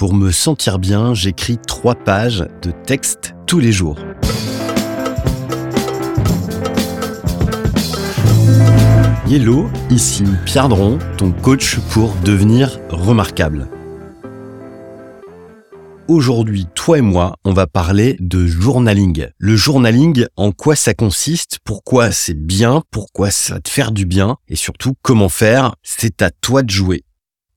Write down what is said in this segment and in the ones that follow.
Pour me sentir bien, j'écris trois pages de texte tous les jours. Hello, ici Pierre Dron, ton coach pour devenir remarquable. Aujourd'hui, toi et moi, on va parler de journaling. Le journaling, en quoi ça consiste, pourquoi c'est bien, pourquoi ça va te faire du bien, et surtout comment faire, c'est à toi de jouer.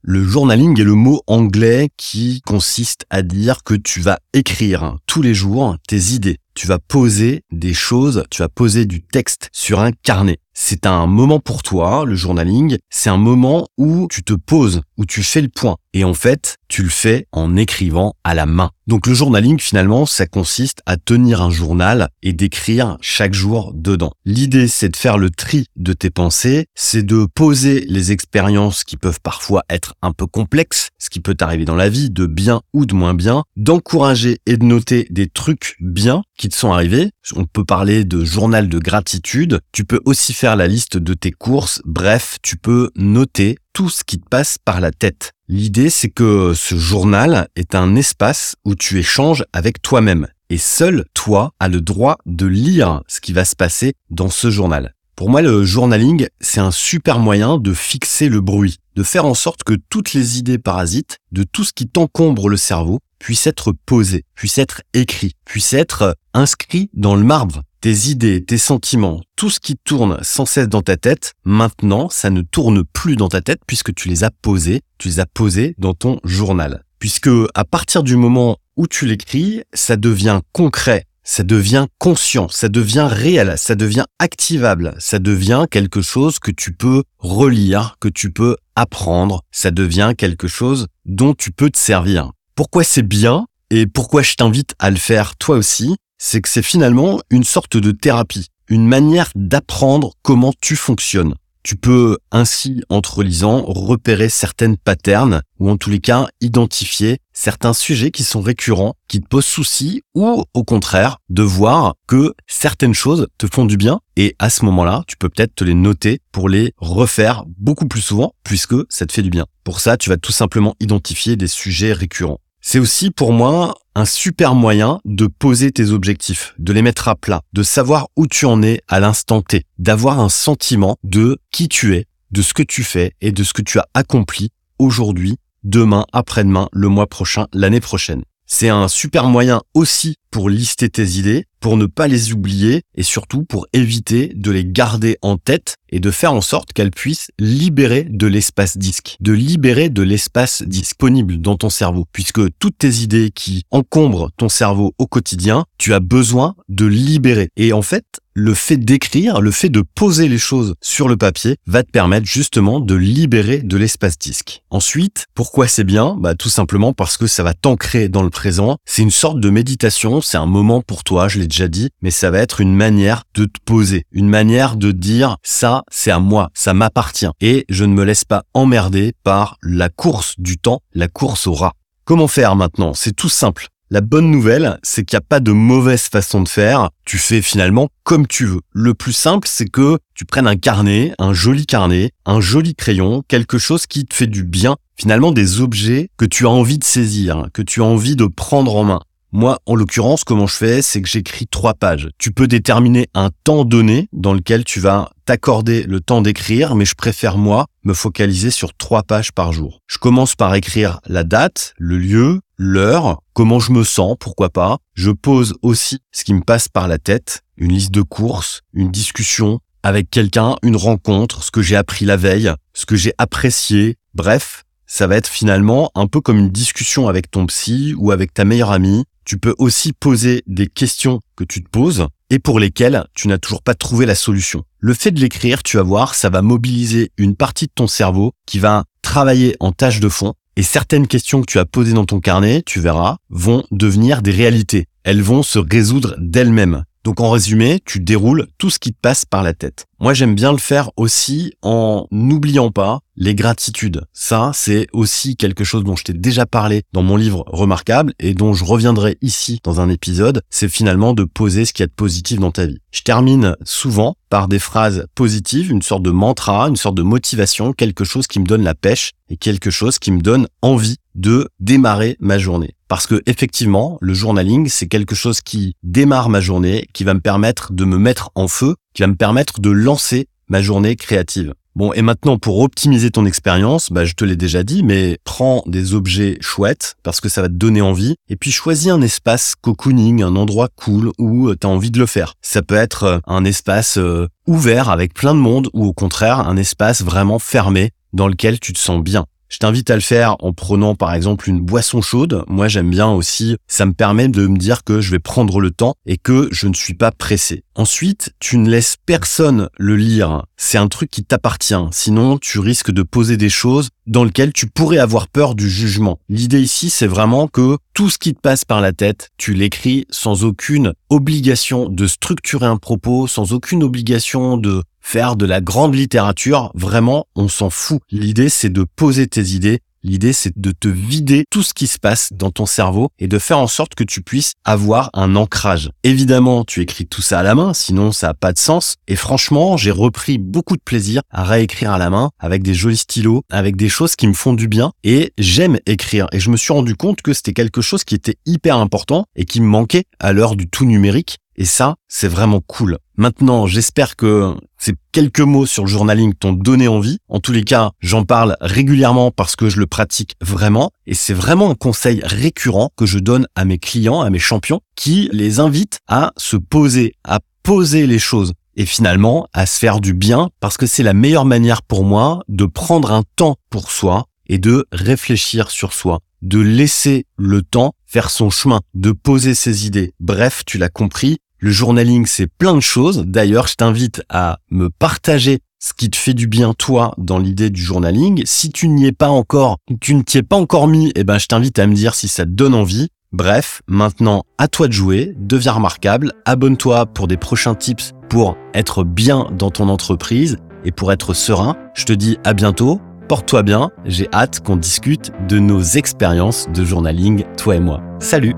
Le journaling est le mot anglais qui consiste à dire que tu vas écrire tous les jours tes idées. Tu vas poser des choses, tu vas poser du texte sur un carnet. C'est un moment pour toi, le journaling. C'est un moment où tu te poses, où tu fais le point. Et en fait, tu le fais en écrivant à la main. Donc le journaling, finalement, ça consiste à tenir un journal et d'écrire chaque jour dedans. L'idée, c'est de faire le tri de tes pensées, c'est de poser les expériences qui peuvent parfois être un peu complexes, ce qui peut t'arriver dans la vie, de bien ou de moins bien, d'encourager et de noter des trucs bien qui te sont arrivés. On peut parler de journal de gratitude. Tu peux aussi faire la liste de tes courses. Bref, tu peux noter tout ce qui te passe par la tête. L'idée, c'est que ce journal est un espace où tu échanges avec toi-même. Et seul toi as le droit de lire ce qui va se passer dans ce journal. Pour moi, le journaling, c'est un super moyen de fixer le bruit, de faire en sorte que toutes les idées parasites, de tout ce qui t'encombre le cerveau, puissent être posées, puissent être écrits, puissent être inscrits dans le marbre. Tes idées, tes sentiments, tout ce qui tourne sans cesse dans ta tête, maintenant, ça ne tourne plus dans ta tête puisque tu les as posés, tu les as posés dans ton journal. Puisque à partir du moment où tu l'écris, ça devient concret, ça devient conscient, ça devient réel, ça devient activable, ça devient quelque chose que tu peux relire, que tu peux apprendre, ça devient quelque chose dont tu peux te servir. Pourquoi c'est bien et pourquoi je t'invite à le faire toi aussi, c'est que c'est finalement une sorte de thérapie, une manière d'apprendre comment tu fonctionnes. Tu peux ainsi, en te relisant, repérer certaines patterns ou en tous les cas identifier certains sujets qui sont récurrents, qui te posent souci ou au contraire de voir que certaines choses te font du bien et à ce moment-là, tu peux peut-être te les noter pour les refaire beaucoup plus souvent puisque ça te fait du bien. Pour ça, tu vas tout simplement identifier des sujets récurrents. C'est aussi pour moi un super moyen de poser tes objectifs, de les mettre à plat, de savoir où tu en es à l'instant T, d'avoir un sentiment de qui tu es, de ce que tu fais et de ce que tu as accompli aujourd'hui, demain, après-demain, le mois prochain, l'année prochaine. C'est un super moyen aussi pour lister tes idées, pour ne pas les oublier et surtout pour éviter de les garder en tête et de faire en sorte qu'elles puissent libérer de l'espace disque, de libérer de l'espace disponible dans ton cerveau, puisque toutes tes idées qui encombrent ton cerveau au quotidien, tu as besoin de libérer. Et en fait, le fait d'écrire, le fait de poser les choses sur le papier va te permettre justement de libérer de l'espace disque. Ensuite, pourquoi c'est bien? Bah tout simplement parce que ça va t'ancrer dans le présent. C'est une sorte de méditation, c'est un moment pour toi, je l'ai déjà dit, mais ça va être une manière de te poser, une manière de dire ça, c'est à moi, ça m'appartient et je ne me laisse pas emmerder par la course du temps, la course au rat. Comment faire maintenant? C'est tout simple. La bonne nouvelle, c'est qu'il n'y a pas de mauvaise façon de faire. Tu fais finalement comme tu veux. Le plus simple, c'est que tu prennes un carnet, un joli carnet, un joli crayon, quelque chose qui te fait du bien. Finalement, des objets que tu as envie de saisir, que tu as envie de prendre en main. Moi, en l'occurrence, comment je fais, c'est que j'écris trois pages. Tu peux déterminer un temps donné dans lequel tu vas t'accorder le temps d'écrire, mais je préfère, moi, me focaliser sur trois pages par jour. Je commence par écrire la date, le lieu, l'heure, comment je me sens, pourquoi pas. Je pose aussi ce qui me passe par la tête, une liste de courses, une discussion avec quelqu'un, une rencontre, ce que j'ai appris la veille, ce que j'ai apprécié, bref, ça va être finalement un peu comme une discussion avec ton psy ou avec ta meilleure amie tu peux aussi poser des questions que tu te poses et pour lesquelles tu n'as toujours pas trouvé la solution. Le fait de l'écrire, tu vas voir, ça va mobiliser une partie de ton cerveau qui va travailler en tâche de fond et certaines questions que tu as posées dans ton carnet, tu verras, vont devenir des réalités. Elles vont se résoudre d'elles-mêmes. Donc en résumé, tu déroules tout ce qui te passe par la tête. Moi j'aime bien le faire aussi en n'oubliant pas les gratitudes. Ça, c'est aussi quelque chose dont je t'ai déjà parlé dans mon livre Remarquable et dont je reviendrai ici dans un épisode. C'est finalement de poser ce qu'il y a de positif dans ta vie. Je termine souvent par des phrases positives, une sorte de mantra, une sorte de motivation, quelque chose qui me donne la pêche et quelque chose qui me donne envie de démarrer ma journée. Parce que effectivement, le journaling, c'est quelque chose qui démarre ma journée, qui va me permettre de me mettre en feu, qui va me permettre de lancer ma journée créative. Bon, et maintenant, pour optimiser ton expérience, bah, je te l'ai déjà dit, mais prends des objets chouettes parce que ça va te donner envie. Et puis, choisis un espace cocooning, un endroit cool où euh, tu as envie de le faire. Ça peut être euh, un espace euh, ouvert avec plein de monde ou au contraire, un espace vraiment fermé dans lequel tu te sens bien. Je t'invite à le faire en prenant par exemple une boisson chaude. Moi j'aime bien aussi, ça me permet de me dire que je vais prendre le temps et que je ne suis pas pressé. Ensuite, tu ne laisses personne le lire. C'est un truc qui t'appartient. Sinon, tu risques de poser des choses dans lesquelles tu pourrais avoir peur du jugement. L'idée ici, c'est vraiment que tout ce qui te passe par la tête, tu l'écris sans aucune obligation de structurer un propos, sans aucune obligation de faire de la grande littérature, vraiment, on s'en fout. L'idée, c'est de poser tes idées. L'idée, c'est de te vider tout ce qui se passe dans ton cerveau et de faire en sorte que tu puisses avoir un ancrage. Évidemment, tu écris tout ça à la main, sinon ça n'a pas de sens. Et franchement, j'ai repris beaucoup de plaisir à réécrire à la main avec des jolis stylos, avec des choses qui me font du bien et j'aime écrire. Et je me suis rendu compte que c'était quelque chose qui était hyper important et qui me manquait à l'heure du tout numérique et ça, c'est vraiment cool. Maintenant, j'espère que ces quelques mots sur le journaling t'ont donné envie. En tous les cas, j'en parle régulièrement parce que je le pratique vraiment. Et c'est vraiment un conseil récurrent que je donne à mes clients, à mes champions, qui les invite à se poser, à poser les choses et finalement à se faire du bien parce que c'est la meilleure manière pour moi de prendre un temps pour soi et de réfléchir sur soi, de laisser le temps faire son chemin, de poser ses idées. Bref, tu l'as compris, le journaling, c'est plein de choses. D'ailleurs, je t'invite à me partager ce qui te fait du bien toi dans l'idée du journaling. Si tu n'y es pas encore, tu ne t'y es pas encore mis, eh ben je t'invite à me dire si ça te donne envie. Bref, maintenant à toi de jouer, deviens remarquable, abonne-toi pour des prochains tips pour être bien dans ton entreprise et pour être serein. Je te dis à bientôt, porte-toi bien, j'ai hâte qu'on discute de nos expériences de journaling, toi et moi. Salut